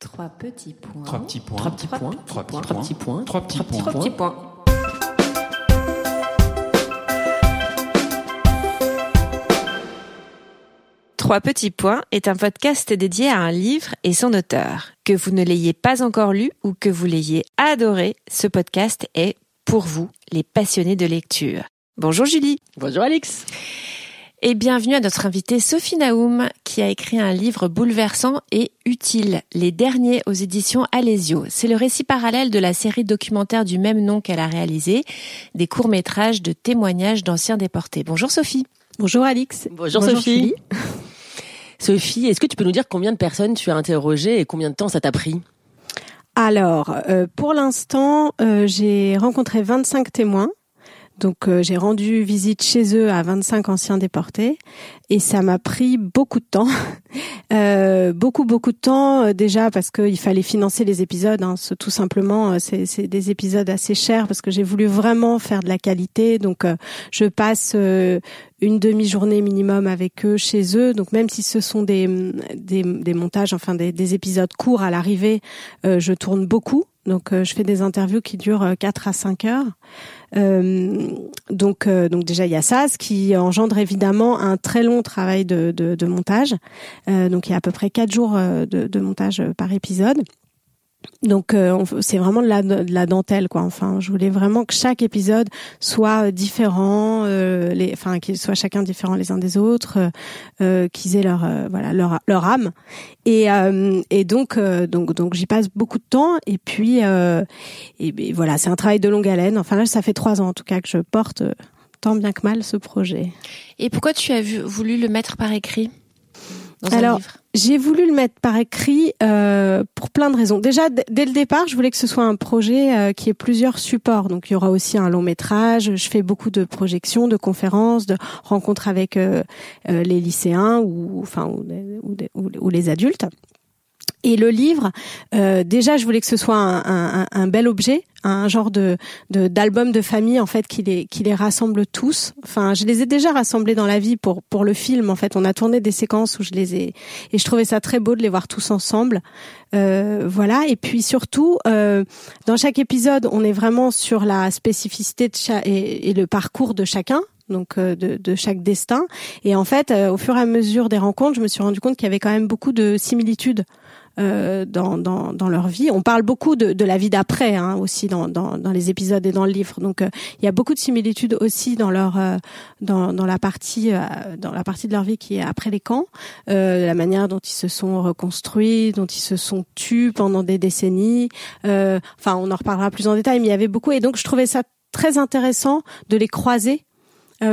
Trois petits points. Trois petits points. Trois petits points. Trois petits Trois petits points. Trois petits points. Trois petits points. Trois petits points est un podcast dédié à un livre et son auteur. Que vous ne l'ayez pas encore lu ou que vous l'ayez adoré, ce podcast est pour vous, les passionnés de lecture. Bonjour Julie. Bonjour Alix. Et bienvenue à notre invitée Sophie Naoum, qui a écrit un livre bouleversant et utile, Les Derniers aux éditions Alesio. C'est le récit parallèle de la série documentaire du même nom qu'elle a réalisé, des courts-métrages de témoignages d'anciens déportés. Bonjour Sophie. Bonjour Alix. Bonjour, Sophie. Sophie, est-ce que tu peux nous dire combien de personnes tu as interrogées et combien de temps ça t'a pris? Alors, euh, pour l'instant, euh, j'ai rencontré 25 témoins. Donc euh, j'ai rendu visite chez eux à 25 anciens déportés et ça m'a pris beaucoup de temps, euh, beaucoup beaucoup de temps euh, déjà parce qu'il fallait financer les épisodes. Hein, tout simplement, c'est, des épisodes assez chers parce que j'ai voulu vraiment faire de la qualité. Donc je passe une demi-journée minimum avec eux chez eux. Donc même si ce sont des des, montages, enfin des, des épisodes courts à l'arrivée, je tourne beaucoup. Donc je fais des interviews qui durent 4 à 5 heures. Euh, donc, euh, donc déjà il y a ça, ce qui engendre évidemment un très long travail de, montage. Euh, donc il y a à peu près quatre jours de montage par épisode. Donc euh, c'est vraiment de la, de la dentelle quoi. Enfin, je voulais vraiment que chaque épisode soit différent, euh, les, enfin qu'ils soient chacun différents les uns des autres, euh, qu'ils aient leur voilà leur leur âme. Et et donc donc donc j'y passe beaucoup de temps. Et puis et, et voilà, c'est un travail de longue haleine. Enfin là, ça fait trois ans en tout cas que je porte tant bien que mal ce projet. Et pourquoi tu as vu, voulu le mettre par écrit? Dans Alors, un livre j'ai voulu le mettre par écrit euh, pour plein de raisons. Déjà, dès le départ, je voulais que ce soit un projet euh, qui ait plusieurs supports. Donc, il y aura aussi un long métrage. Je fais beaucoup de projections, de conférences, de rencontres avec euh, euh, les lycéens ou enfin ou, ou, ou, ou les adultes. Et le livre, euh, déjà, je voulais que ce soit un, un, un bel objet, un genre de d'album de, famille en fait qui les qui les rassemble tous. Enfin, je les ai déjà rassemblés dans la vie pour pour le film. En fait, on a tourné des séquences où je les ai et je trouvais ça très beau de les voir tous ensemble. Euh, voilà. Et puis surtout, euh, dans chaque épisode, on est vraiment sur la spécificité de cha- et, et le parcours de chacun donc euh, de, de chaque destin. Et en fait, euh, au fur et à mesure des rencontres, je me suis rendu compte qu'il y avait quand même beaucoup de similitudes euh, dans, dans, dans leur vie. On parle beaucoup de, de la vie d'après hein, aussi dans, dans, dans les épisodes et dans le livre. Donc euh, il y a beaucoup de similitudes aussi dans leur euh, dans, dans la partie euh, dans la partie de leur vie qui est après les camps, euh, la manière dont ils se sont reconstruits, dont ils se sont tus pendant des décennies. Enfin, on en reparlera plus en détail, mais il y avait beaucoup et donc je trouvais ça très intéressant de les croiser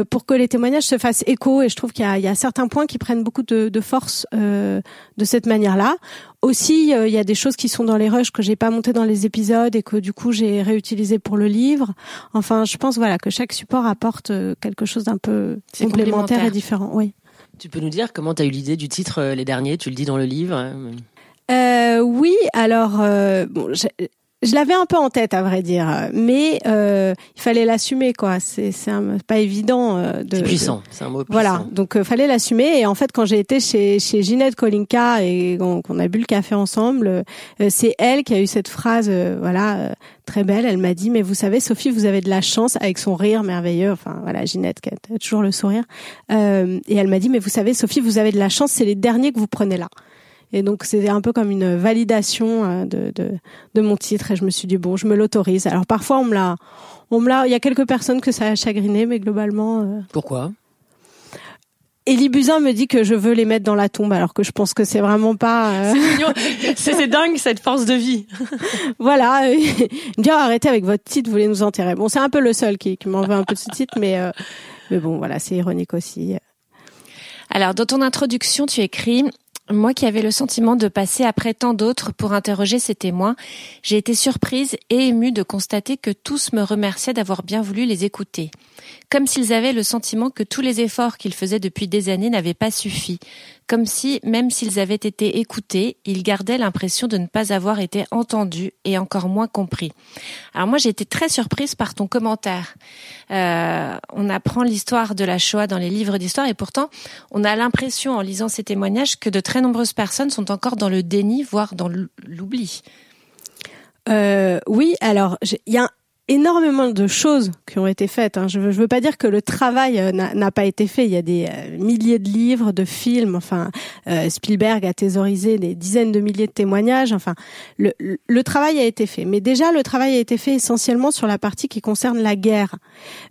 pour que les témoignages se fassent écho et je trouve qu'il y a, il y a certains points qui prennent beaucoup de, de force euh, de cette manière-là. Aussi, euh, il y a des choses qui sont dans les rushs que j'ai pas montées dans les épisodes et que du coup j'ai réutilisé pour le livre. Enfin, je pense voilà que chaque support apporte euh, quelque chose d'un peu complémentaire, complémentaire. et différent. Oui. Tu peux nous dire comment tu as eu l'idée du titre euh, Les Derniers? Tu le dis dans le livre. euh, Euh, oui, alors euh, bon, je, l'avais un peu en tête à vrai dire, mais euh, il fallait l'assumer quoi. C'est pas évident euh, de. C'est puissant, c'est un mot puissant. Voilà, donc euh, fallait l'assumer. Et en fait, quand j'ai été chez chez Ginette Kolinka et qu'on a bu le café ensemble, euh, c'est elle qui a eu cette phrase, euh, voilà, euh, très belle. Elle m'a dit "Mais vous savez, Sophie, vous avez de la chance avec son rire merveilleux." Enfin, voilà, Ginette qui a toujours le sourire. Euh, et elle m'a dit "Mais vous savez, Sophie, vous avez de la chance. C'est les derniers que vous prenez là." Et donc c'était un peu comme une validation euh, de, de de mon titre. Et je me suis dit bon, je me l'autorise. Alors parfois on me l'a, on me l'a. Il y a quelques personnes que ça a chagriné, mais globalement. euh, Pourquoi? Elie Buzyn me dit que je veux les mettre dans la tombe, alors que je pense que c'est vraiment pas. euh, C'est c'est dingue cette force de vie. voilà. Il me dit oh, arrêtez avec votre titre, vous voulez nous enterrer. Bon, c'est un peu le seul qui, qui m'en veut un peu de ce titre, mais euh, mais bon, voilà, c'est ironique aussi. Alors, dans ton introduction, tu écris moi qui avais le sentiment de passer après tant d'autres pour interroger ces témoins, j'ai été surprise et émue de constater que tous me remerciaient d'avoir bien voulu les écouter. Comme s'ils avaient le sentiment que tous les efforts qu'ils faisaient depuis des années n'avaient pas suffi. Comme si, même s'ils avaient été écoutés, ils gardaient l'impression de ne pas avoir été entendus et encore moins compris. Alors moi, j'ai été très surprise par ton commentaire. Euh, on apprend l'histoire de la Shoah dans les livres d'histoire et pourtant, on a l'impression, en lisant ces témoignages, que de très nombreuses personnes sont encore dans le déni, voire dans l'oubli. Euh, oui, alors il y a énormément de choses qui ont été faites. Hein. Je veux, je veux pas dire que le travail euh, n'a pas été fait. Il y a des euh, milliers de livres, de films. Enfin, euh, Spielberg a thésaurisé des dizaines de milliers de témoignages. Enfin, le, le, travail a été fait. Mais déjà, le travail a été fait essentiellement sur la partie qui concerne la guerre.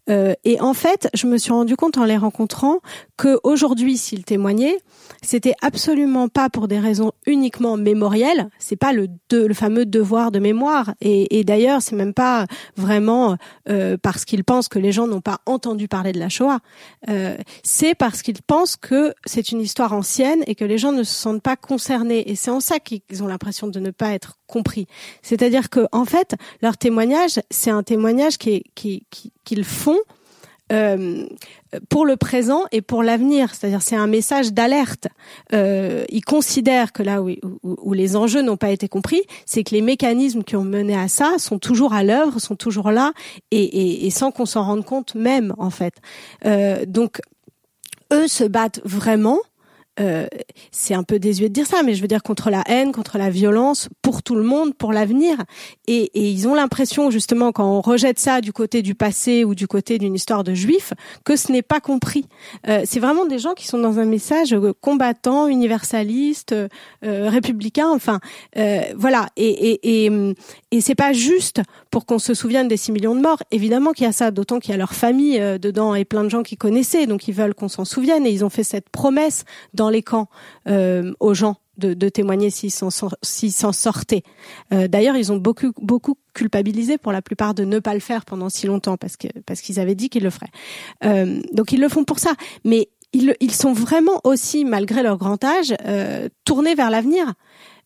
Euh, et en fait, je me suis rendu compte en les rencontrant que aujourd'hui, s'ils témoignaient, c'était absolument pas pour des raisons uniquement mémorielles. C'est pas le, de, le fameux devoir de mémoire. Et, et d'ailleurs, c'est même pas vraiment euh, parce qu'ils pensent que les gens n'ont pas entendu parler de la Shoah. Euh, c'est parce qu'ils pensent que c'est une histoire ancienne et que les gens ne se sentent pas concernés. Et c'est en ça qu'ils ont l'impression de ne pas être compris. C'est-à-dire que en fait, leur témoignage, c'est un témoignage qui, qui, qu'ils font euh, pour le présent et pour l'avenir. C'est-à-dire c'est un message d'alerte. Euh, ils considèrent que là où, les enjeux n'ont pas été compris, c'est que les mécanismes qui ont mené à ça sont toujours à l'œuvre, sont toujours là, et sans qu'on s'en rende compte même en fait. Euh, donc eux se battent vraiment euh, c'est un peu désuet de dire ça, mais je veux dire contre la haine, contre la violence, pour tout le monde, pour l'avenir. Et, et, ils ont l'impression, justement, quand on rejette ça du côté du passé ou du côté d'une histoire de juifs, que ce n'est pas compris. Euh, c'est vraiment des gens qui sont dans un message combattant, universaliste, euh, républicain, enfin, euh, voilà. Et, et, et, et c'est pas juste pour qu'on se souvienne des 6 millions de morts. Évidemment qu'il y a ça, d'autant qu'il y a leur famille dedans et plein de gens qui connaissaient, donc ils veulent qu'on s'en souvienne. Et ils ont fait cette promesse dans les camps euh, aux gens de, de témoigner s'ils s'en sortaient. Euh, D'ailleurs, ils ont beaucoup beaucoup culpabilisé pour la plupart de ne pas le faire pendant si longtemps parce que parce qu'ils avaient dit qu'ils le feraient. Euh, donc ils le font pour ça, mais ils, sont vraiment aussi, malgré leur grand âge, tournés vers l'avenir.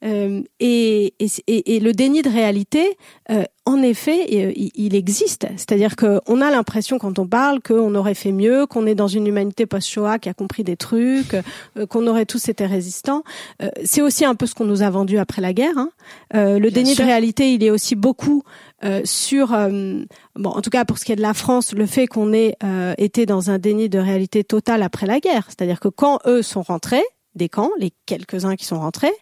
Et, et, et, le déni de réalité, en effet, euh, il, existe. C'est-à-dire qu'on a l'impression quand on parle qu'on aurait fait mieux, qu'on est dans une humanité post-Shoah qui a compris des trucs, qu'on aurait tous été résistants. c'est aussi un peu ce qu'on nous a vendu après la guerre. Hein. le déni de réalité, il est aussi beaucoup sur, bon, en tout cas pour ce qui est de la France, le fait qu'on ait été dans un déni de réalité totale après la guerre. C'est-à-dire que quand eux sont rentrés, des camps, les quelques-uns qui sont rentrés.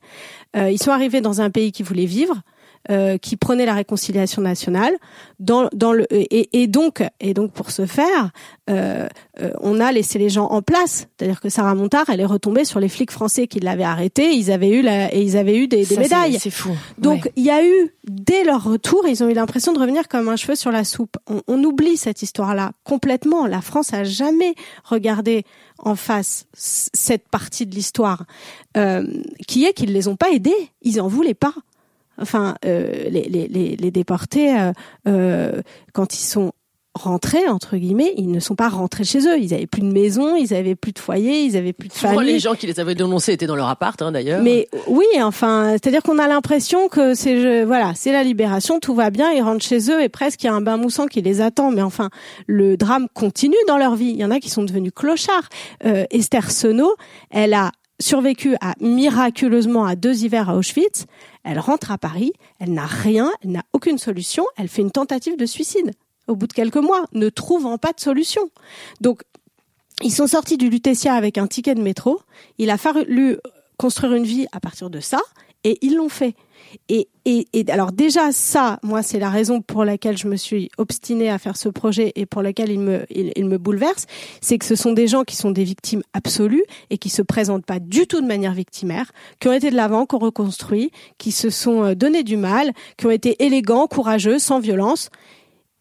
Euh, ils sont arrivés dans un pays qui voulait vivre, euh, qui prenait la réconciliation nationale. Dans, dans le, et, et donc, et donc pour ce faire, euh, euh, on a laissé les gens en place. C'est-à-dire que Sarah Montard, elle est retombée sur les flics français qui l'avaient arrêtée. Ils avaient eu la, et ils avaient eu des, des médailles. C'est fou. Donc il y a eu dès leur retour, ils ont eu l'impression de revenir comme un cheveu sur la soupe. On, on oublie cette histoire-là complètement. La France a jamais regardé en face cette partie de l'histoire, euh, qui est qu'ils les ont pas aidés. Ils en voulaient pas. Enfin, euh, les, les, les, déportés, euh, euh, quand ils sont rentrés entre guillemets, ils ne sont pas rentrés chez eux. Ils avaient plus de maison, ils avaient plus de foyer, ils avaient plus de famille. les gens qui les avaient dénoncés étaient dans leur appart, hein, d'ailleurs. Mais oui, enfin, c'est-à-dire qu'on a l'impression que c'est voilà, c'est la libération, tout va bien, ils rentrent chez eux et presque il y a un bain moussant qui les attend. Mais enfin, le drame continue dans leur vie. Il y en a qui sont devenus clochards. Euh, Esther Senot, elle a survécu à miraculeusement à deux hivers à Auschwitz. Elle rentre à Paris, elle n'a rien, elle n'a aucune solution, elle fait une tentative de suicide au bout de quelques mois, ne trouvant pas de solution. Donc, ils sont sortis du Lutetia avec un ticket de métro. Il a fallu construire une vie à partir de ça, et ils l'ont fait. Et, alors déjà ça, moi c'est la raison pour laquelle je me suis obstinée à faire ce projet et pour laquelle il me il, il me bouleverse, c'est que ce sont des gens qui sont des victimes absolues et qui se présentent pas du tout de manière victimaire, qui ont été de l'avant, qui ont reconstruit, qui se sont euh, donné du mal, qui ont été élégants, courageux, sans violence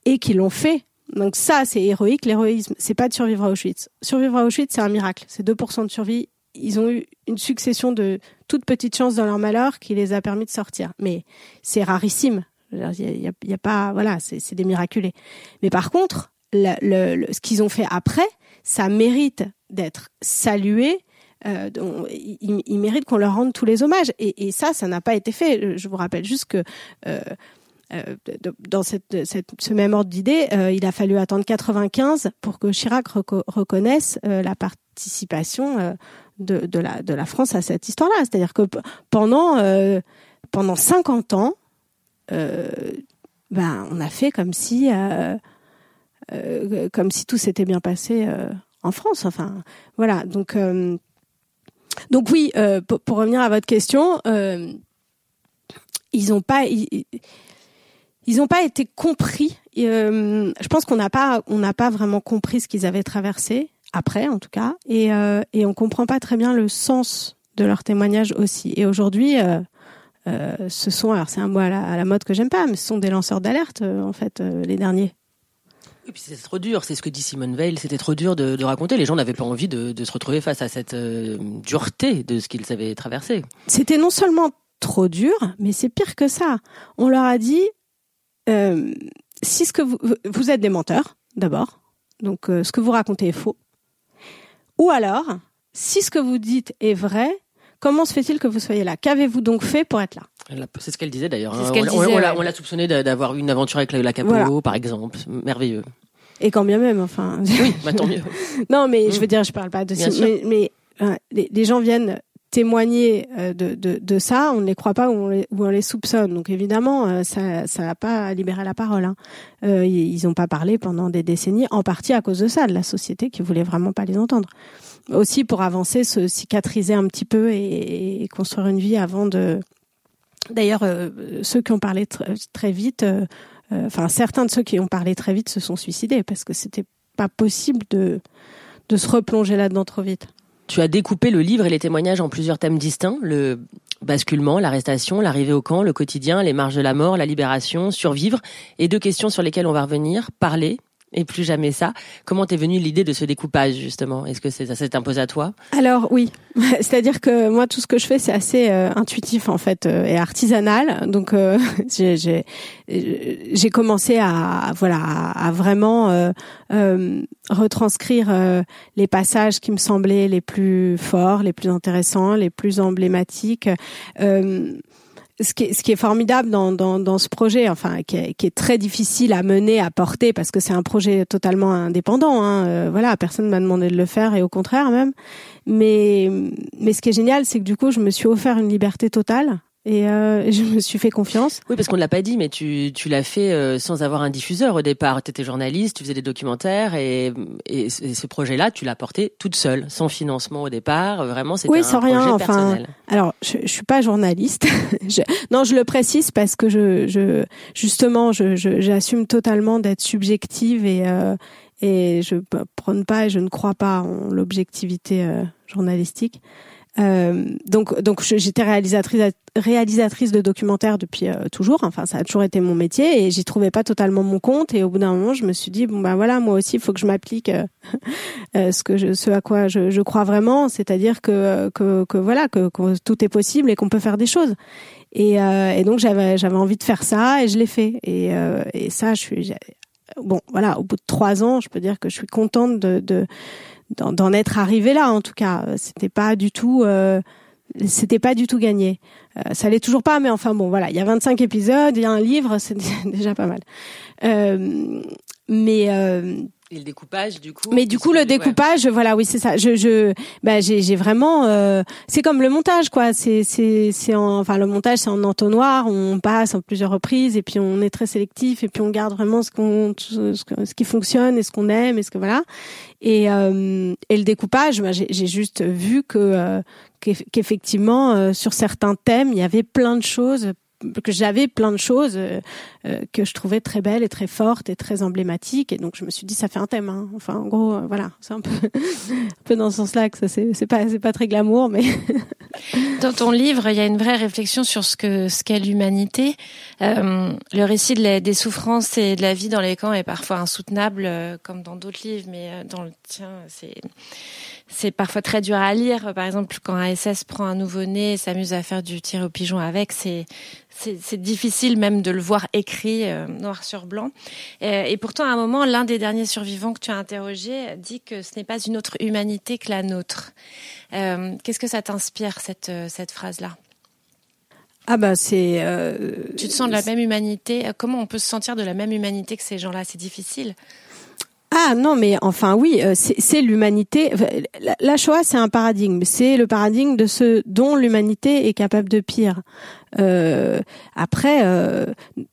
et qui l'ont fait. Donc ça c'est héroïque. L'héroïsme, c'est pas de survivre à Auschwitz. Survivre à Auschwitz, c'est un miracle. C'est 2% de survie ils ont eu une succession de toutes petites chances dans leur malheur qui les a permis de sortir. Mais c'est rarissime. Il y, y a, pas, voilà, c'est des miraculés. Mais par contre, ce qu'ils ont fait après, ça mérite d'être salué. Euh, ils, ils, méritent qu'on leur rende tous les hommages. Et, ça, ça n'a pas été fait. Je vous rappelle juste que euh, euh, dans ce même ordre d'idée, euh, il a fallu attendre 95 pour que Chirac reconnaisse la, part, participation de, de, la, France à cette histoire-là. C'est-à-dire que pendant, pendant 50 ans, ben, on a fait comme si, comme si tout s'était bien passé en France. Enfin, voilà. Donc, donc oui, pour, revenir à votre question, ils n'ont pas ils, ont pas été compris. Euh, je pense qu'on n'a pas on n'a pas vraiment compris ce qu'ils avaient traversé après en tout cas et euh, et on comprend pas très bien le sens de leur témoignage aussi. Et aujourd'hui euh, euh ce sont alors c'est un mot à la, mode que j'aime pas mais ce sont des lanceurs d'alerte euh, en fait les derniers. Et puis c'est trop dur, c'est ce que dit Simone Veil, c'était trop dur de, de, raconter. Les gens n'avaient pas envie de, de, se retrouver face à cette dureté de ce qu'ils avaient traversé. C'était non seulement trop dur, mais c'est pire que ça. On leur a dit, si ce que vous, vous êtes des menteurs, d'abord, donc euh, ce que vous racontez est faux, ou alors, si ce que vous dites est vrai, comment se fait-il que vous soyez là? Qu'avez-vous donc fait pour être là? C'est ce qu'elle disait d'ailleurs. Hein. On, l'a soupçonné d'avoir une aventure avec la, Capo, par exemple. Merveilleux. Et quand bien même, enfin. Oui, bah, tant mieux. non, mais je veux dire, je parle pas de ça. Mais, mais euh, les, gens viennent témoigner euh, de, de, de, ça, on ne les croit pas ou on les, ou on les soupçonne. Donc évidemment, euh, ça ça n'a pas libéré la parole. Hein. Euh, ils n'ont pas parlé pendant des décennies, en partie à cause de ça, de la société qui voulait vraiment pas les entendre. Aussi pour avancer, se cicatriser un petit peu et, construire une vie avant de. D'ailleurs, ceux qui ont parlé très vite, enfin certains de ceux qui ont parlé très vite se sont suicidés parce que c'était pas possible de de se replonger là-dedans trop vite. Tu as découpé le livre et les témoignages en plusieurs thèmes distincts, le basculement, l'arrestation, l'arrivée au camp, le quotidien, les marges de la mort, la libération, survivre, et deux questions sur lesquelles on va revenir, parler et plus jamais ça. Comment t'es venue l'idée de ce découpage justement? Est-ce que c'est ça s'est imposé à toi? Alors oui, c'est-à-dire que moi tout ce que je fais c'est assez euh, intuitif en fait euh, et artisanal. Donc euh, j'ai j'ai commencé à voilà à, vraiment retranscrire les passages qui me semblaient les plus forts, les plus intéressants, les plus emblématiques ce qui est, ce qui est formidable dans, dans, dans ce projet, enfin qui est, qui est, très difficile à mener, à porter, parce que c'est un projet totalement indépendant. Hein, euh, voilà, personne m'a demandé de le faire et au contraire même. Mais mais ce qui est génial, c'est que du coup, je me suis offert une liberté totale et euh, je me suis fait confiance. Oui, parce qu'on ne l'a pas dit, mais tu, tu l'as fait euh, sans avoir un diffuseur au départ. Tu étais journaliste, tu faisais des documentaires et, et, ce projet-là, tu l'as porté toute seule, sans financement au départ. Vraiment, c'était oui, un sans projet rien. personnel. Enfin, alors, je, je suis pas journaliste. je, non, je le précise parce que je, je justement, je, j'assume totalement d'être subjective et euh, et je prône pas et je ne crois pas en l'objectivité euh, journalistique. Euh, donc, donc j'étais réalisatrice réalisatrice de documentaires depuis euh, toujours. Enfin, ça a toujours été mon métier et j'y trouvais pas totalement mon compte. Et au bout d'un moment, je me suis dit bon ben voilà, moi aussi, il faut que je m'applique euh, euh, ce que je, ce à quoi je, je crois vraiment, c'est-à-dire que, que, que voilà que, que, tout est possible et qu'on peut faire des choses. Et, et donc j'avais j'avais envie de faire ça et je l'ai fait. Et, et ça, je suis bon voilà. Au bout de trois ans, je peux dire que je suis contente de, de d'en être arrivé là en tout cas. C'était pas du tout euh, c'était pas du tout gagné. Euh, ça l'est toujours pas mais enfin bon voilà. Il y a 25 épisodes il y a un livre c'est déjà pas mal. Euh, mais euh, et le découpage, du coup. Mais du coup, le découpage, voilà, oui, c'est ça. Je, je, bah, j'ai, j'ai vraiment, euh, c'est comme le montage, quoi. C'est, c'est, c'est en, enfin, le montage, c'est en entonnoir. On passe en plusieurs reprises et puis on est très sélectif et puis on garde vraiment ce qu'on, ce, qui fonctionne et ce qu'on aime et ce que voilà. Et, euh, et le découpage, bah, j'ai, j'ai juste vu que, euh, qu'effectivement, euh, sur certains thèmes, il y avait plein de choses que j'avais plein de choses euh, euh, que je trouvais très belles et très fortes et très emblématiques. Et donc je me suis dit ça fait un thème hein. enfin en gros euh, voilà. C'est un peu un peu dans ce sens-là que ça c'est c'est pas c'est pas très glamour mais dans ton livre il y a une vraie réflexion sur ce que ce qu'est l'humanité. Le récit des souffrances et de la vie dans les camps est parfois insoutenable comme dans d'autres livres mais dans le tien c'est c'est parfois très dur à lire. Par exemple, quand un SS prend un nouveau-né et s'amuse à faire du tir au pigeon avec, c'est c'est difficile même de le voir écrit euh, noir sur blanc. Et, et, pourtant, à un moment, l'un des derniers survivants que tu as interrogé dit que ce n'est pas une autre humanité que la nôtre. Euh, Qu'est-ce que ça t'inspire cette euh, cette phrase-là? Ah bah c'est. Euh, tu te sens de la même humanité? Comment on peut se sentir de la même humanité que ces gens-là? C'est difficile. Ah non, mais enfin oui, euh, c'est l'humanité. La Shoah, c'est un paradigme. C'est le paradigme de ce dont l'humanité est capable de pire. Euh, après, euh,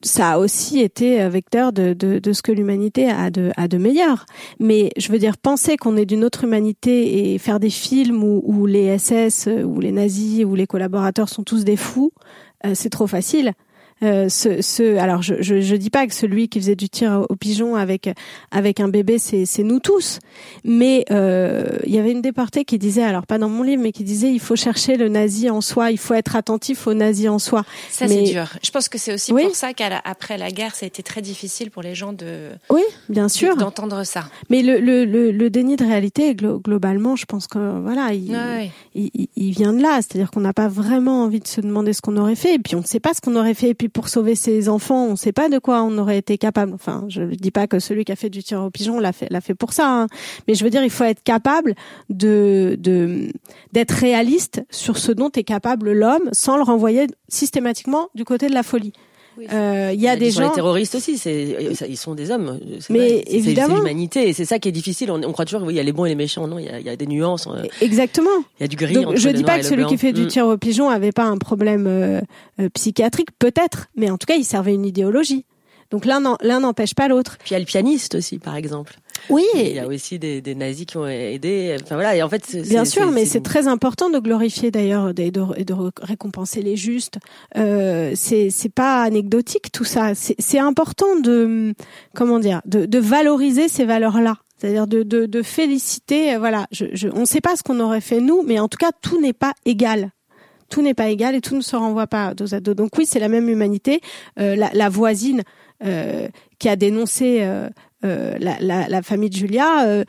ça a aussi été vecteur de, de, ce que l'humanité a de, a de meilleur. Mais je veux dire, penser qu'on est d'une autre humanité et faire des films où, où les SS, ou les nazis, ou les collaborateurs sont tous des fous, c'est trop facile. Euh, ce, ce, alors je, je, je dis pas que celui qui faisait du tir au pigeon avec avec un bébé c'est c'est nous tous, mais euh, il y avait une déportée qui disait alors pas dans mon livre mais qui disait il faut chercher le nazi en soi, il faut être attentif au nazi en soi. Ça c'est dur. Je pense que c'est aussi pour ça qu'après la guerre ça a été très difficile pour les gens de oui bien sûr. d'entendre ça. Mais le, le, le, le, déni de réalité globalement je pense que voilà il, il, il, vient de là, c'est-à-dire qu'on n'a pas vraiment envie de se demander ce qu'on aurait fait. Et puis on ne sait pas ce qu'on aurait fait. Et puis pour sauver ses enfants, on ne sait pas de quoi on aurait été capable. Enfin, je ne dis pas que celui qui a fait du tir au pigeon l'a fait, pour ça. Hein. Mais je veux dire, il faut être capable d'être réaliste sur ce dont est capable l'homme, sans le renvoyer systématiquement du côté de la folie. Euh, il y a des gens. Les terroristes aussi, c'est, ils sont des hommes. Mais évidemment. C'est l'humanité, et c'est ça qui est difficile. On, croit toujours, oui, il y a les bons et les méchants. Non, il y a, il y a des nuances. Euh. Exactement. Il y a du gris. Donc, je dis pas que celui qui fait du mm. tir au pigeon avait pas un problème euh, psychiatrique, peut-être, mais en tout cas, il servait une idéologie. Donc l'un n'empêche pas l'autre. Puis il y a le pianiste aussi, par exemple. Oui. Il y a aussi des, des nazis qui ont aidé. Enfin voilà. Et en fait, bien sûr, mais c'est très important de glorifier d'ailleurs et de, de, récompenser les justes. Euh, c'est pas anecdotique tout ça. C'est important de comment dire, de, de valoriser ces valeurs-là. C'est-à-dire de, de, de féliciter. Voilà. Je, je, on ne sait pas ce qu'on aurait fait nous, mais en tout cas, tout n'est pas égal tout n'est pas égal et tout ne se renvoie pas dos à dos. Donc oui, c'est la même humanité. Euh, la, voisine euh, qui a dénoncé euh, la, famille de Julia,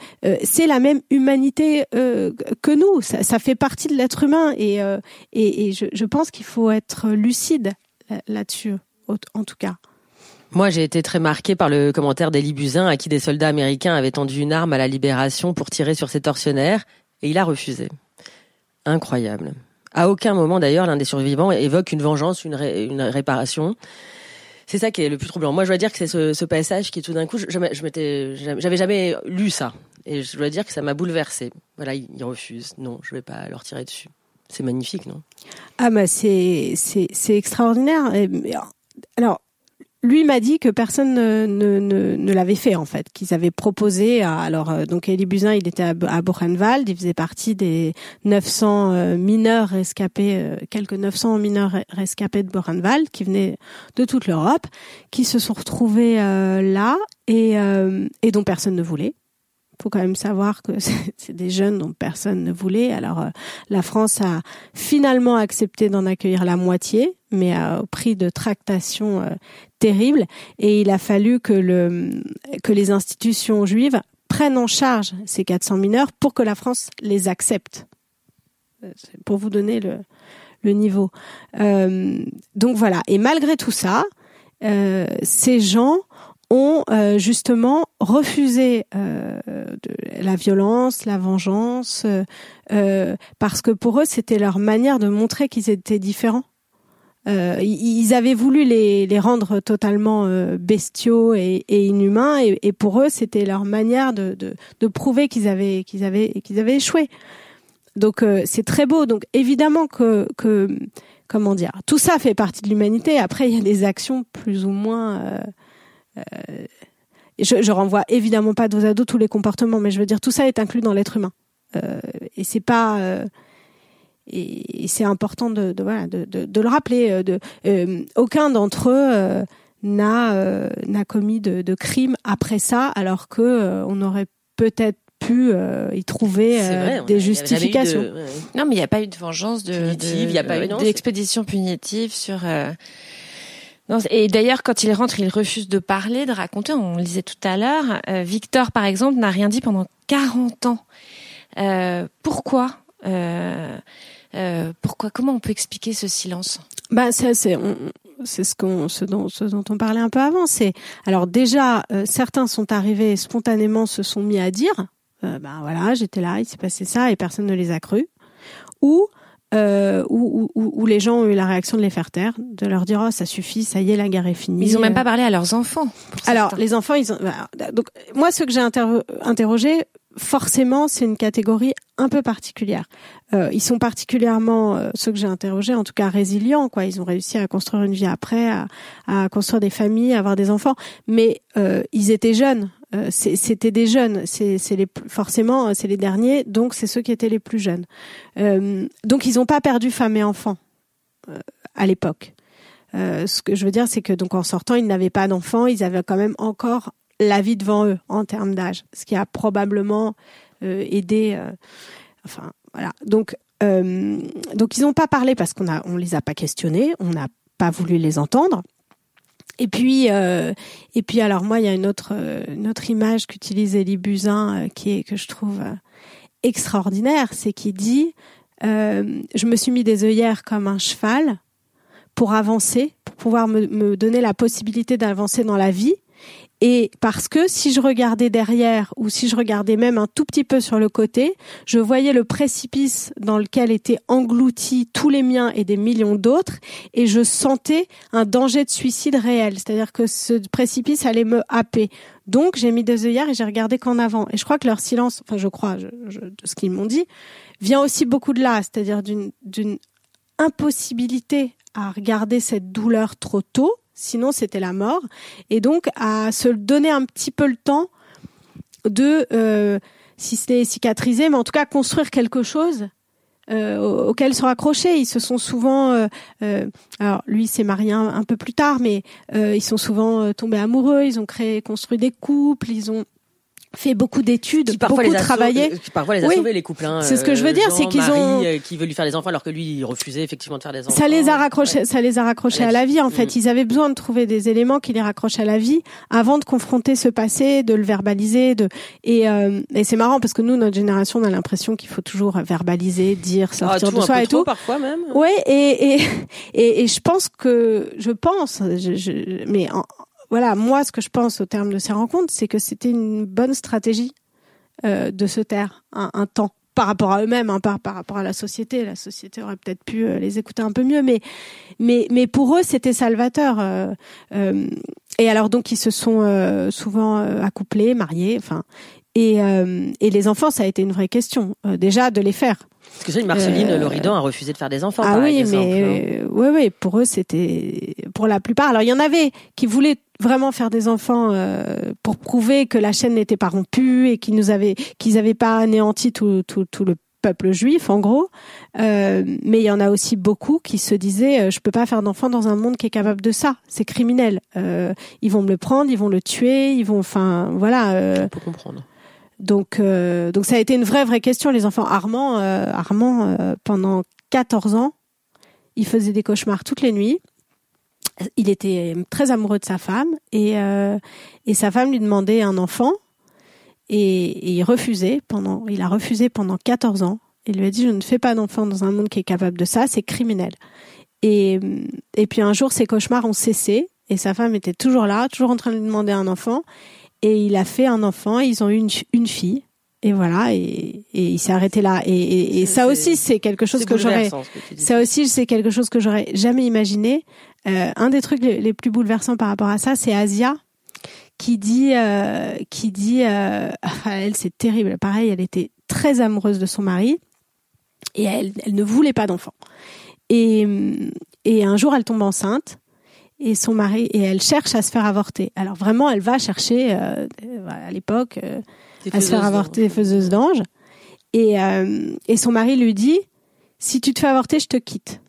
c'est la même humanité que nous. Ça, fait partie de l'être humain et, je, pense qu'il faut être lucide là-dessus, en tout cas. Moi, j'ai été très marquée par le commentaire d'Elie Buzyn, à qui des soldats américains avaient tendu une arme à la libération pour tirer sur ses tortionnaires, et il a refusé. Incroyable. À aucun moment, d'ailleurs, l'un des survivants évoque une vengeance, une, réparation c'est ça qui est le plus troublant. Moi, je dois dire que c'est ce, passage qui, tout d'un coup, je, je jamais lu ça, et je dois dire que ça m'a bouleversé. Voilà, ils refusent. Non, je vais pas leur tirer dessus. C'est magnifique, non? Ah bah c'est c'est extraordinaire. Alors lui m'a dit que personne ne, l'avait fait en fait, qu'ils avaient proposé. À, alors euh, donc Elie Buzyn, il était à, à il faisait partie des 900 euh, mineurs rescapés, euh, quelques 900 mineurs rescapés de Buchenwald qui venaient de toute l'Europe, qui se sont retrouvés là et, et dont personne ne voulait faut quand même savoir que c'est des jeunes dont personne ne voulait. Alors euh, la France a finalement accepté d'en accueillir la moitié, mais au prix de tractations euh, terribles. Et il a fallu que, le, que les institutions juives prennent en charge ces 400 mineurs pour que la France les accepte. Euh, pour vous donner le, le niveau. donc voilà. Et malgré tout ça, ces gens ont euh, justement refusé euh, la violence, la vengeance, euh, parce que pour eux c'était leur manière de montrer qu'ils étaient différents. ils avaient voulu les, rendre totalement bestiaux et, inhumains, et, pour eux c'était leur manière de, prouver qu'ils avaient qu'ils avaient échoué. Donc c'est très beau. Donc évidemment que, que comment dire, tout ça fait partie de l'humanité. Après il y a des actions plus ou moins je, je renvoie évidemment pas dos à dos tous les comportements, mais je veux dire tout ça est inclus dans l'être humain. Euh, et c'est pas euh, et, c'est important de, de, voilà, de, de, de, le rappeler. De, aucun d'entre eux n'a n'a commis de, de crime après ça, alors que on aurait peut-être pu y trouver des justifications. Non, mais il n'y a pas eu de vengeance de, il y a pas eu d'expédition punitive sur et d'ailleurs, quand il rentre, il refuse de parler, de raconter. On le disait tout à l'heure. Euh, Victor, par exemple, n'a rien dit pendant 40 ans. Euh, pourquoi euh, euh, Pourquoi Comment on peut expliquer ce silence? Bah, c'est c'est ce qu'on ce dont ce dont on parlait un peu avant. C'est alors déjà euh, certains sont arrivés spontanément, se sont mis à dire. ben voilà, j'étais là, il s'est passé ça et personne ne les a cru. Ou euh, où, où, où, les gens ont eu la réaction de les faire taire, de leur dire oh ça suffit, ça y est la guerre est finie. Ils ont même pas parlé à leurs enfants. Alors les enfants ils ont donc moi ce que j'ai interrogé forcément, c'est une catégorie un peu particulière. Euh, ils sont particulièrement, euh, ceux que j'ai interrogés, en tout cas résilients. Quoi, ils ont réussi à construire une vie après, à, à construire des familles, à avoir des enfants. Mais euh, ils étaient jeunes. Euh, c'était des jeunes. Forcément, c'est les derniers. Donc c'est ceux qui étaient les plus jeunes. Euh, donc ils n'ont pas perdu femme et enfant à l'époque. ce que je veux dire, c'est que donc en sortant, ils n'avaient pas d'enfants. Ils avaient quand même encore la vie devant eux en termes d'âge, ce qui a probablement euh, aidé. Euh, enfin, voilà. Donc, euh, ils n'ont pas parlé parce qu'on a, les a pas questionnés, on n'a pas voulu les entendre. Et puis, et puis alors moi, il y a une autre, autre image qu'utilise Elie Buzyn qui est que je trouve extraordinaire, c'est qu'il dit je me suis mis des œillères comme un cheval pour avancer, pour pouvoir me donner la possibilité d'avancer dans la vie. Et parce que si je regardais derrière ou si je regardais même un tout petit peu sur le côté, je voyais le précipice dans lequel étaient engloutis tous les miens et des millions d'autres et je sentais un danger de suicide réel. C'est-à-dire que ce précipice allait me happer. Donc j'ai mis des œillères et j'ai regardé qu'en avant. Et je crois que leur silence, enfin je crois, de ce qu'ils m'ont dit, vient aussi beaucoup de là, c'est-à-dire d'une impossibilité à regarder cette douleur trop tôt sinon c'était la mort. Et donc à se donner un petit peu le temps de, euh, si c'était cicatrisé, mais en tout cas construire quelque chose euh, auquel se raccrocher. Ils se sont souvent, euh, alors lui s'est marié un, peu plus tard, mais ils sont souvent tombés amoureux. Ils ont créé, construit des couples. Ils ont fait beaucoup d'études, beaucoup les travaillé. parfois les a sauvés les couples. Hein, c'est ce que je veux dire, c'est qu'ils ont euh, qui veut lui faire des enfants alors que lui il refusait effectivement de faire des enfants. Ça les a raccrochés, ça les a raccrochés à la vie en fait. Mm. Ils avaient besoin de trouver des éléments qui les raccrochent à la vie avant de confronter ce passé, de le verbaliser, de et, euh, et c'est marrant parce que nous notre génération on a l'impression qu'il faut toujours verbaliser, dire, ah, sortir de soi et tout. Parfois même. Ouais et et, et et je pense que je pense, je, je mais en, voilà, moi, ce que je pense au terme de ces rencontres, c'est que c'était une bonne stratégie euh, de se taire un, temps par rapport à eux-mêmes, hein, par, rapport à la société. La société aurait peut-être pu euh, les écouter un peu mieux, mais mais mais pour eux, c'était salvateur. Euh, et alors donc, ils se sont souvent accouplés, mariés, enfin. Et, et les enfants, ça a été une vraie question. déjà de les faire. Parce que ça, Marceline euh... Loridan a refusé de faire des enfants. Ah par oui, exemple, mais hein. oui, oui, pour eux, c'était pour la plupart. Alors il y en avait qui voulaient vraiment faire des enfants euh, pour prouver que la chaîne n'était pas rompue et qu'ils nous avaient qu'ils n'avaient pas anéanti tout, tout, tout le peuple juif en gros euh, mais il y en a aussi beaucoup qui se disaient euh, je peux pas faire d'enfants dans un monde qui est capable de ça c'est criminel euh, ils vont me le prendre ils vont le tuer ils vont enfin voilà euh, on peut comprendre donc, euh, donc ça a été une vraie, vraie question. Les enfants Armand, euh, Armand euh, pendant 14 ans, il faisait des cauchemars toutes les nuits. Il était très amoureux de sa femme et, et sa femme lui demandait un enfant et, et, il refusait pendant, il a refusé pendant 14 ans. Il lui a dit je ne fais pas d'enfant dans un monde qui est capable de ça, c'est criminel. Et, et puis un jour, ses cauchemars ont cessé et sa femme était toujours là, toujours en train de lui demander un enfant et il a fait un enfant. Ils ont eu une, une fille. Et voilà, et, et il s'est arrêté là. Et, et, ça aussi, c'est quelque chose que j'aurais. Ça aussi, c'est quelque chose que j'aurais jamais imaginé. Euh, un des trucs les, plus bouleversants par rapport à ça, c'est Asia qui dit, euh, qui dit, euh, elle c'est terrible. Pareil, elle était très amoureuse de son mari et elle, elle ne voulait pas d'enfant. Et, et un jour, elle tombe enceinte et son mari et elle cherche à se faire avorter. Alors vraiment, elle va chercher euh, à l'époque euh, à se faire avorter faiseuse d'ange. Et, euh, et son mari lui dit si tu te fais avorter, je te quitte.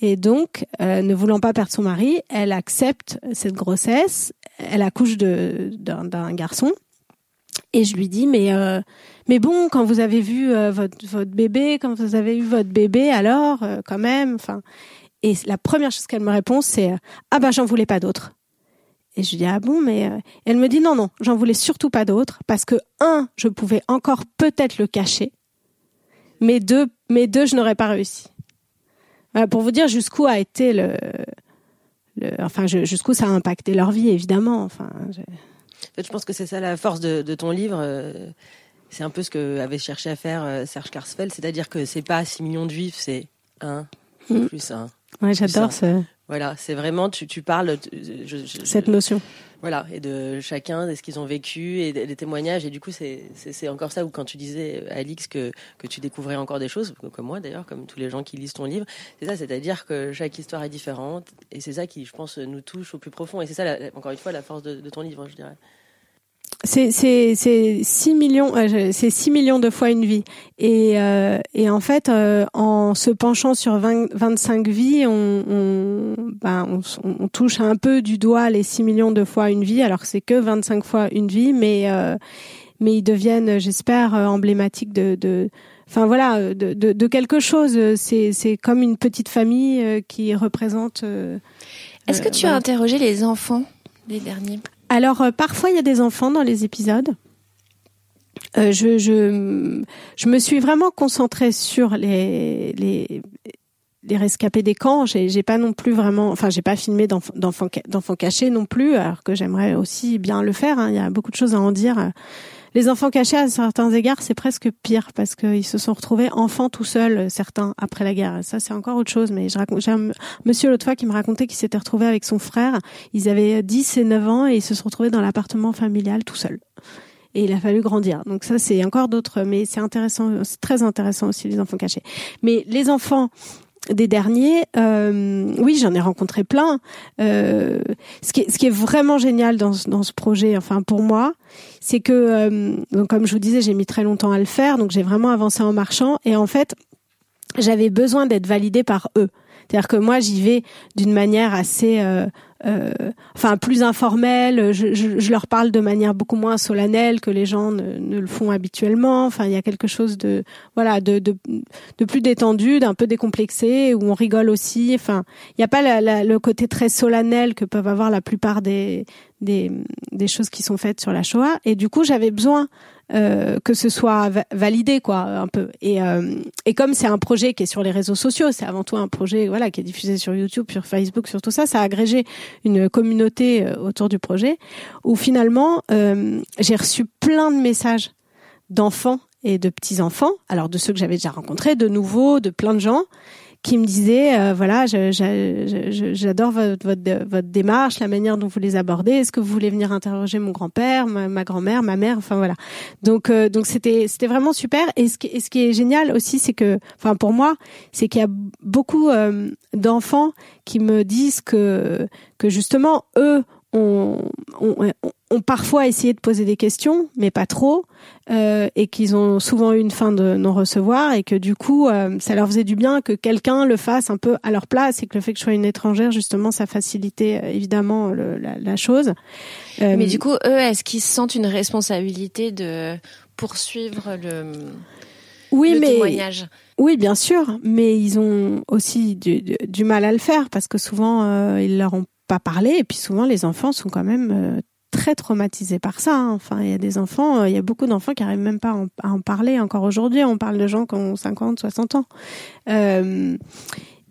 Et donc, ne voulant pas perdre son mari, elle accepte cette grossesse. Elle accouche de d'un garçon. Et je lui dis mais euh, mais bon quand vous avez vu votre votre bébé, quand vous avez eu votre bébé, alors quand même, enfin. Et la première chose qu'elle me répond, c'est ah ben j'en voulais pas d'autres. Et je dis ah bon mais euh, elle me dit non non j'en voulais surtout pas d'autres parce que un je pouvais encore peut-être le cacher, mais deux mais deux je n'aurais pas réussi. Voilà, pour vous dire jusqu'où a été le, le enfin jusqu'où ça a impacté leur vie évidemment. Enfin je... En fait, je pense que c'est ça la force de, de ton livre. Euh, c'est un peu ce que avait cherché à faire Serge Karsfeld, c'est-à-dire que c'est pas 6 millions de juifs, c'est 1 mm. plus 1. Ouais, j'adore ce. Voilà, c'est vraiment, tu, tu parles. Cette notion. Voilà, et de chacun, de ce qu'ils ont vécu, et des témoignages. Et du coup, c'est encore ça où quand tu disais, Alix, que, que tu découvrais encore des choses, comme moi d'ailleurs, comme tous les gens qui lisent ton livre, c'est ça, c'est-à-dire que chaque histoire est différente. Et c'est ça qui, je pense, nous touche au plus profond. Et c'est ça, encore une fois, la force de, de ton livre, je dirais c'est c'est c'est 6 millions euh, c'est 6 millions de fois une vie. Et euh, et en fait euh, en se penchant sur 20, 25 vies on on, ben, on on touche un peu du doigt les 6 millions de fois une vie alors que c'est que 25 fois une vie mais mais ils deviennent j'espère emblématiques de de enfin voilà de, de, de quelque chose. C'est c'est comme une petite famille qui représente Est-ce que tu as interrogé les enfants des derniers alors euh, parfois il y a des enfants dans les épisodes. Euh, je, je, je me suis vraiment concentrée sur les, les, les rescapés des camps. J'ai, j'ai pas non plus vraiment, enfin j'ai pas filmé d'enfants, d'enfants cachés non plus, alors que j'aimerais aussi bien le faire. Hein. Il y a beaucoup de choses à en dire les enfants cachés, à certains égards, c'est presque pire parce qu'ils se sont retrouvés enfants tout seuls, certains, après la guerre. Ça, c'est encore autre chose. Mais je raconte, j'ai un monsieur l'autre fois qui me racontait qu'il s'était retrouvé avec son frère. Ils avaient 10 et 9 ans et ils se sont retrouvés dans l'appartement familial tout seuls. Et il a fallu grandir. Donc ça, c'est encore d'autres, mais c'est intéressant, c'est très intéressant aussi les enfants cachés. Mais les enfants des derniers, euh, oui, j'en ai rencontré plein. Euh, ce, qui est, vraiment génial dans, dans ce projet, enfin pour moi, c'est que, euh, donc comme je vous disais, j'ai mis très longtemps à le faire, donc j'ai vraiment avancé en marchant. Et en fait, j'avais besoin d'être validée par eux. C'est-à-dire que moi, j'y vais d'une manière assez, euh, euh, enfin, plus informelle. Je, je, je, leur parle de manière beaucoup moins solennelle que les gens ne, le font habituellement. Enfin, il y a quelque chose de, voilà, de, de, de plus détendu, d'un peu décomplexé, où on rigole aussi. Enfin, il n'y a pas la, le côté très solennel que peuvent avoir la plupart des, des, des choses qui sont faites sur la Shoah. Et du coup, j'avais besoin euh, que ce soit validé quoi un peu. Et euh, et comme c'est un projet qui est sur les réseaux sociaux c'est avant tout un projet voilà qui est diffusé sur YouTube sur Facebook sur tout ça ça a agrégé une communauté euh, autour du projet où finalement j'ai reçu plein de messages d'enfants et de petits enfants alors de ceux que j'avais déjà rencontrés de nouveaux de plein de gens qui me disait euh, voilà j'adore votre, votre, votre démarche la manière dont vous les abordez. Est-ce que vous voulez venir interroger mon grand-père ma, grand-mère ma mère? Enfin voilà. Donc euh, donc c'était c'était vraiment super. Et ce qui, ce qui est génial aussi c'est que enfin pour moi c'est qu'il y a beaucoup euh, d'enfants qui me disent que que justement eux ont, ont, ont, parfois essayé de poser des questions, mais pas trop, euh, et qu'ils ont souvent eu une fin de non-recevoir, et que du coup, euh, ça leur faisait du bien que quelqu'un le fasse un peu à leur place, et que le fait que je sois une étrangère, justement, ça facilitait euh, évidemment le, la, la, chose. Mais du coup, eux, est-ce qu'ils se sentent une responsabilité de poursuivre le oui, le mais témoignage? oui, bien sûr, mais ils ont aussi du, du, du mal à le faire parce que souvent ils leur ont pas parlé et puis souvent les enfants sont quand même très traumatisés par ça. Hein. Enfin, il y a des enfants, euh, il y a beaucoup d'enfants qui arrivent même pas à en, à en, parler encore aujourd'hui. On parle de gens qui ont 50, 60 ans. Euh,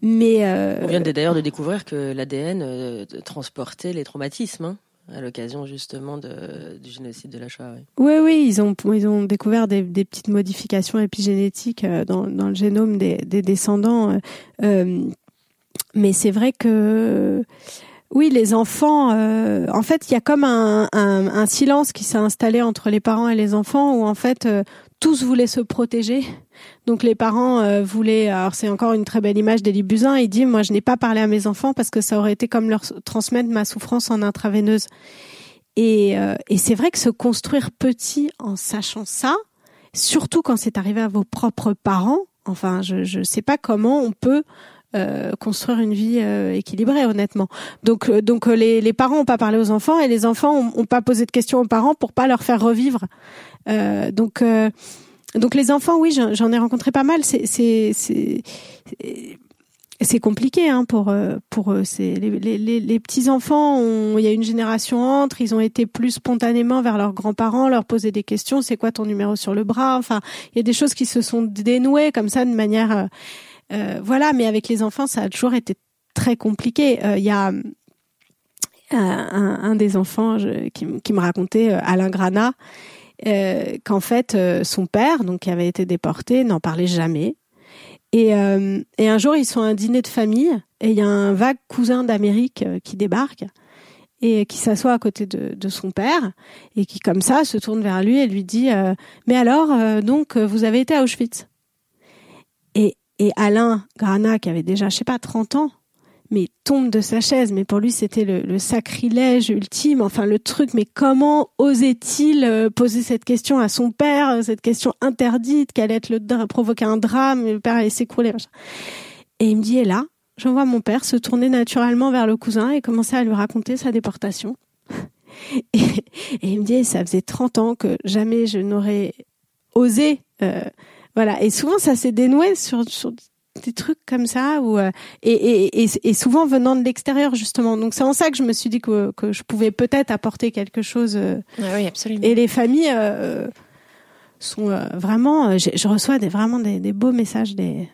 mais euh... on vient d'ailleurs de découvrir que l'ADN euh, transportait les traumatismes. Hein à l'occasion justement de, du génocide de la Shoah. Oui, oui, oui ils ont ils ont découvert des, des petites modifications épigénétiques dans, dans le génome des, des descendants. Euh, mais c'est vrai que oui, les enfants, euh, en fait, il y a comme un, un, un silence qui s'est installé entre les parents et les enfants, où en fait euh, tous voulaient se protéger. Donc les parents euh, voulaient, alors c'est encore une très belle image d'Elie Buzyn, il dit, moi je n'ai pas parlé à mes enfants parce que ça aurait été comme leur transmettre ma souffrance en intraveineuse. Et, euh, et c'est vrai que se construire petit en sachant ça, surtout quand c'est arrivé à vos propres parents, enfin je ne sais pas comment on peut construire une vie euh, équilibrée honnêtement. Donc euh, donc euh, les, les parents ont pas parlé aux enfants et les enfants ont, pas posé de questions aux parents pour pas leur faire revivre. donc donc les enfants oui j'en ai rencontré pas mal. C'est c'est compliqué hein, pour pour eux. Les, les, les petits enfants. Il y a une génération entre. Ils ont été plus spontanément vers leurs grands-parents, leur poser des questions. C'est quoi ton numéro sur le bras? Enfin, il y a des choses qui se sont dénouées comme ça de manière euh, voilà, mais avec les enfants, ça a toujours été très compliqué. Il euh, y a euh, un, des enfants qui, me racontait Alain Granat euh, qu'en fait euh, son père, donc qui avait été déporté, n'en parlait jamais. Et, euh, et un jour, ils sont à un dîner de famille et il y a un vague cousin d'Amérique qui débarque et qui s'assoit à côté de, de, son père et qui comme ça se tourne vers lui et lui dit mais alors donc vous avez été à Auschwitz? Et, et Alain Grana qui avait déjà je sais pas 30 ans mais tombe de sa chaise. Mais pour lui, c'était le, sacrilège ultime. Enfin, le truc. Mais comment osait-il euh, poser cette question à son père, euh, cette question interdite, qu'elle allait être le provoquer un drame, le père allait s'écrouler. Et il me dit, et là, je vois mon père se tourner naturellement vers le cousin et commencer à lui raconter sa déportation. Et, il me dit, ça faisait 30 ans que jamais je n'aurais osé. Euh, voilà. Et souvent, ça s'est dénoué sur, sur des trucs comme ça ou euh, et, et, et, souvent venant de l'extérieur justement donc c'est en ça que je me suis dit que, que je pouvais peut-être apporter quelque chose euh, ah oui absolument et les familles euh, sont vraiment je reçois des vraiment des, des beaux messages des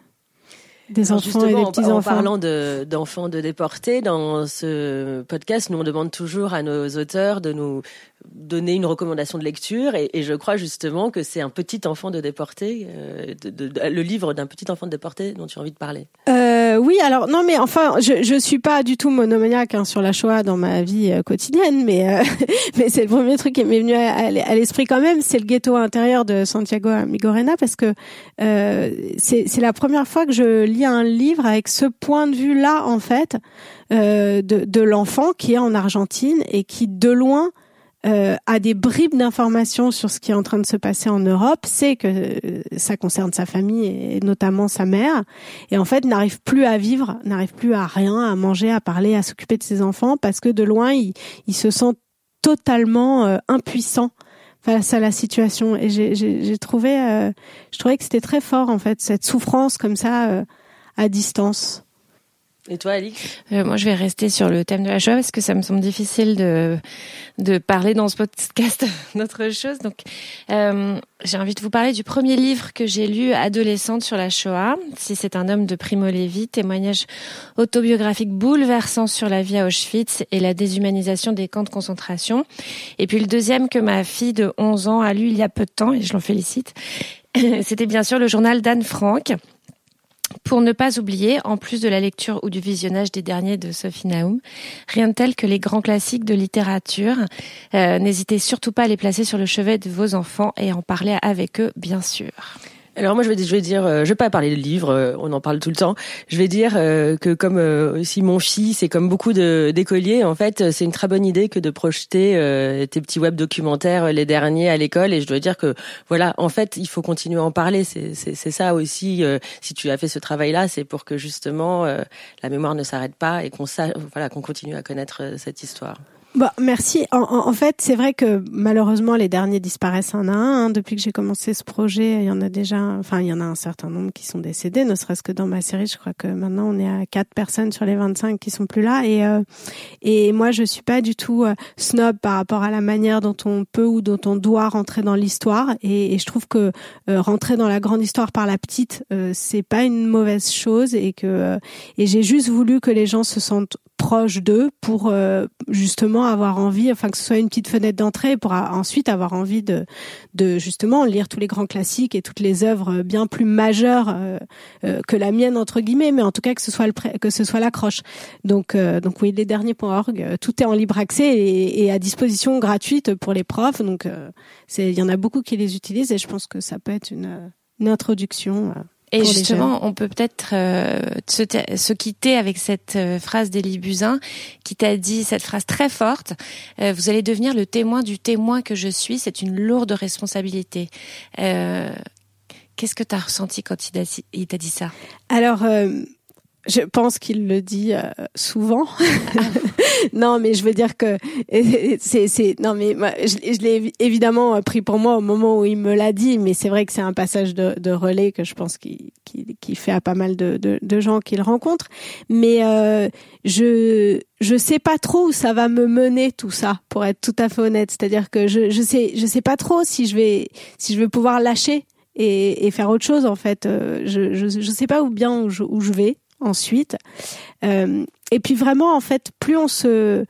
des enfants et des petits enfants. En parlant de, d'enfants de déportés, dans ce podcast, nous on demande toujours à nos auteurs de nous donner une recommandation de lecture, et, je crois justement que c'est un petit enfant de déporté, euh, le livre d'un petit enfant de déporté dont tu as envie de parler. Euh, oui, alors non, mais enfin, je je suis pas du tout monomaniaque hein, sur la Shoah dans ma vie euh, quotidienne, mais mais c'est le premier truc qui m'est venu à, l'esprit quand même, c'est le ghetto intérieur de Santiago Migorena, parce que c'est la première fois que je lis un livre avec ce point de vue-là, en fait, de l'enfant qui est en Argentine et qui, de loin, euh, a des bribes d'informations sur ce qui est en train de se passer en Europe, sait que euh, ça concerne sa famille et notamment sa mère, et en fait n'arrive plus à vivre, n'arrive plus à rien, à manger, à parler, à s'occuper de ses enfants, parce que de loin, il, il se sent totalement euh, impuissant face à la situation. Et j'ai trouvé, euh, je trouvais que c'était très fort en fait cette souffrance comme ça à distance. Et toi, Alix euh, Moi, je vais rester sur le thème de la Shoah parce que ça me semble difficile de de parler dans ce podcast d'autre chose. Donc, euh, j'ai envie de vous parler du premier livre que j'ai lu adolescente sur la Shoah. Si c'est un homme de Primo Levi, témoignage autobiographique bouleversant sur la vie à Auschwitz et la déshumanisation des camps de concentration. Et puis le deuxième que ma fille de 11 ans a lu il y a peu de temps et je l'en félicite. C'était bien sûr le journal d'Anne Frank pour ne pas oublier, en plus de la lecture ou du visionnage des derniers de Sophie Naoum, rien de tel que les grands classiques de littérature. Euh, n'hésitez surtout pas à les placer sur le chevet de vos enfants et en parler avec eux, bien sûr. Alors moi je vais, dire, euh, je vais pas parler de livres, euh, on en parle tout le temps. Je vais dire euh, que comme aussi mon fils et comme beaucoup d'écoliers, en fait, c'est une très bonne idée que de projeter tes petits web documentaires les derniers à l'école. Et je dois dire que voilà, en fait, il faut continuer à en parler. C'est c'est ça aussi. si tu as fait ce travail-là, c'est pour que justement la mémoire ne s'arrête pas et qu'on voilà, qu'on continue à connaître cette histoire. Bah, merci. En, en, fait, c'est vrai que malheureusement, les derniers disparaissent un à un. Hein. Depuis que j'ai commencé ce projet, il y en a déjà, enfin, il y en a un certain nombre qui sont décédés, ne serait-ce que dans ma série. Je crois que maintenant, on est à quatre personnes sur les 25 qui sont plus là. Et, euh, et moi, je suis pas du tout euh, snob par rapport à la manière dont on peut ou dont on doit rentrer dans l'histoire. Et, et, je trouve que euh, rentrer dans la grande histoire par la petite, c'est pas une mauvaise chose. Et que et j'ai juste voulu que les gens se sentent proches d'eux pour justement avoir envie, enfin que ce soit une petite fenêtre d'entrée pour ensuite avoir envie de, de justement lire tous les grands classiques et toutes les œuvres bien plus majeures euh, euh, que la mienne entre guillemets, mais en tout cas que ce soit le que ce soit l'accroche. Donc euh, donc oui, les derniers.org, tout est en libre accès et, et, à disposition gratuite pour les profs. Donc c'est il y en a beaucoup qui les utilisent et je pense que ça peut être une, une introduction. Et justement, on peut peut-être euh, se, se, quitter avec cette euh, phrase d'Élie Buzyn qui t'a dit cette phrase très forte euh, Vous allez devenir le témoin du témoin que je suis. C'est une lourde responsabilité. Qu'est-ce que tu as ressenti quand il t'a dit ça? Alors, je pense qu'il le dit euh, souvent. non, mais je veux dire que c'est c'est non mais je, l'ai évidemment pris pour moi au moment où il me l'a dit, mais c'est vrai que c'est un passage de, de, relais que je pense qu'il qui, fait à pas mal de, de, de gens qu'il rencontre. Mais euh, je je sais pas trop où ça va me mener tout ça, pour être tout à fait honnête. C'est-à-dire que je je sais je sais pas trop si je vais si je vais pouvoir lâcher et, et faire autre chose en fait. Euh, je, je je sais pas où bien où je, où je vais ensuite. Euh, et puis vraiment, en fait, plus on se,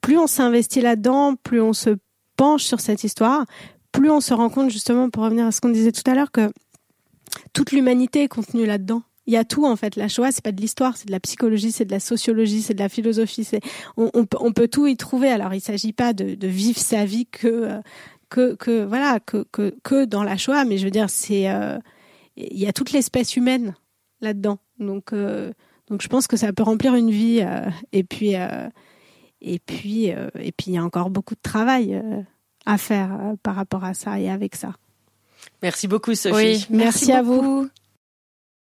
plus on s'investit là-dedans, plus on se penche sur cette histoire, plus on se rend compte justement, pour revenir à ce qu'on disait tout à l'heure, que toute l'humanité est contenue là-dedans. Il y a tout en fait. La Shoah, c'est pas de l'histoire, c'est de la psychologie, c'est de la sociologie, c'est de la philosophie. C'est on, on, peut tout y trouver. Alors il s'agit pas de, vivre sa vie que que, que voilà que, que, que dans la Shoah, mais je veux dire c'est euh, il y a toute l'espèce humaine là-dedans. Donc euh, donc je pense que ça peut remplir une vie. Euh, et puis et puis et puis il y a encore beaucoup de travail à faire par rapport à ça et avec ça. Merci beaucoup, Sophie. Oui, merci, à vous.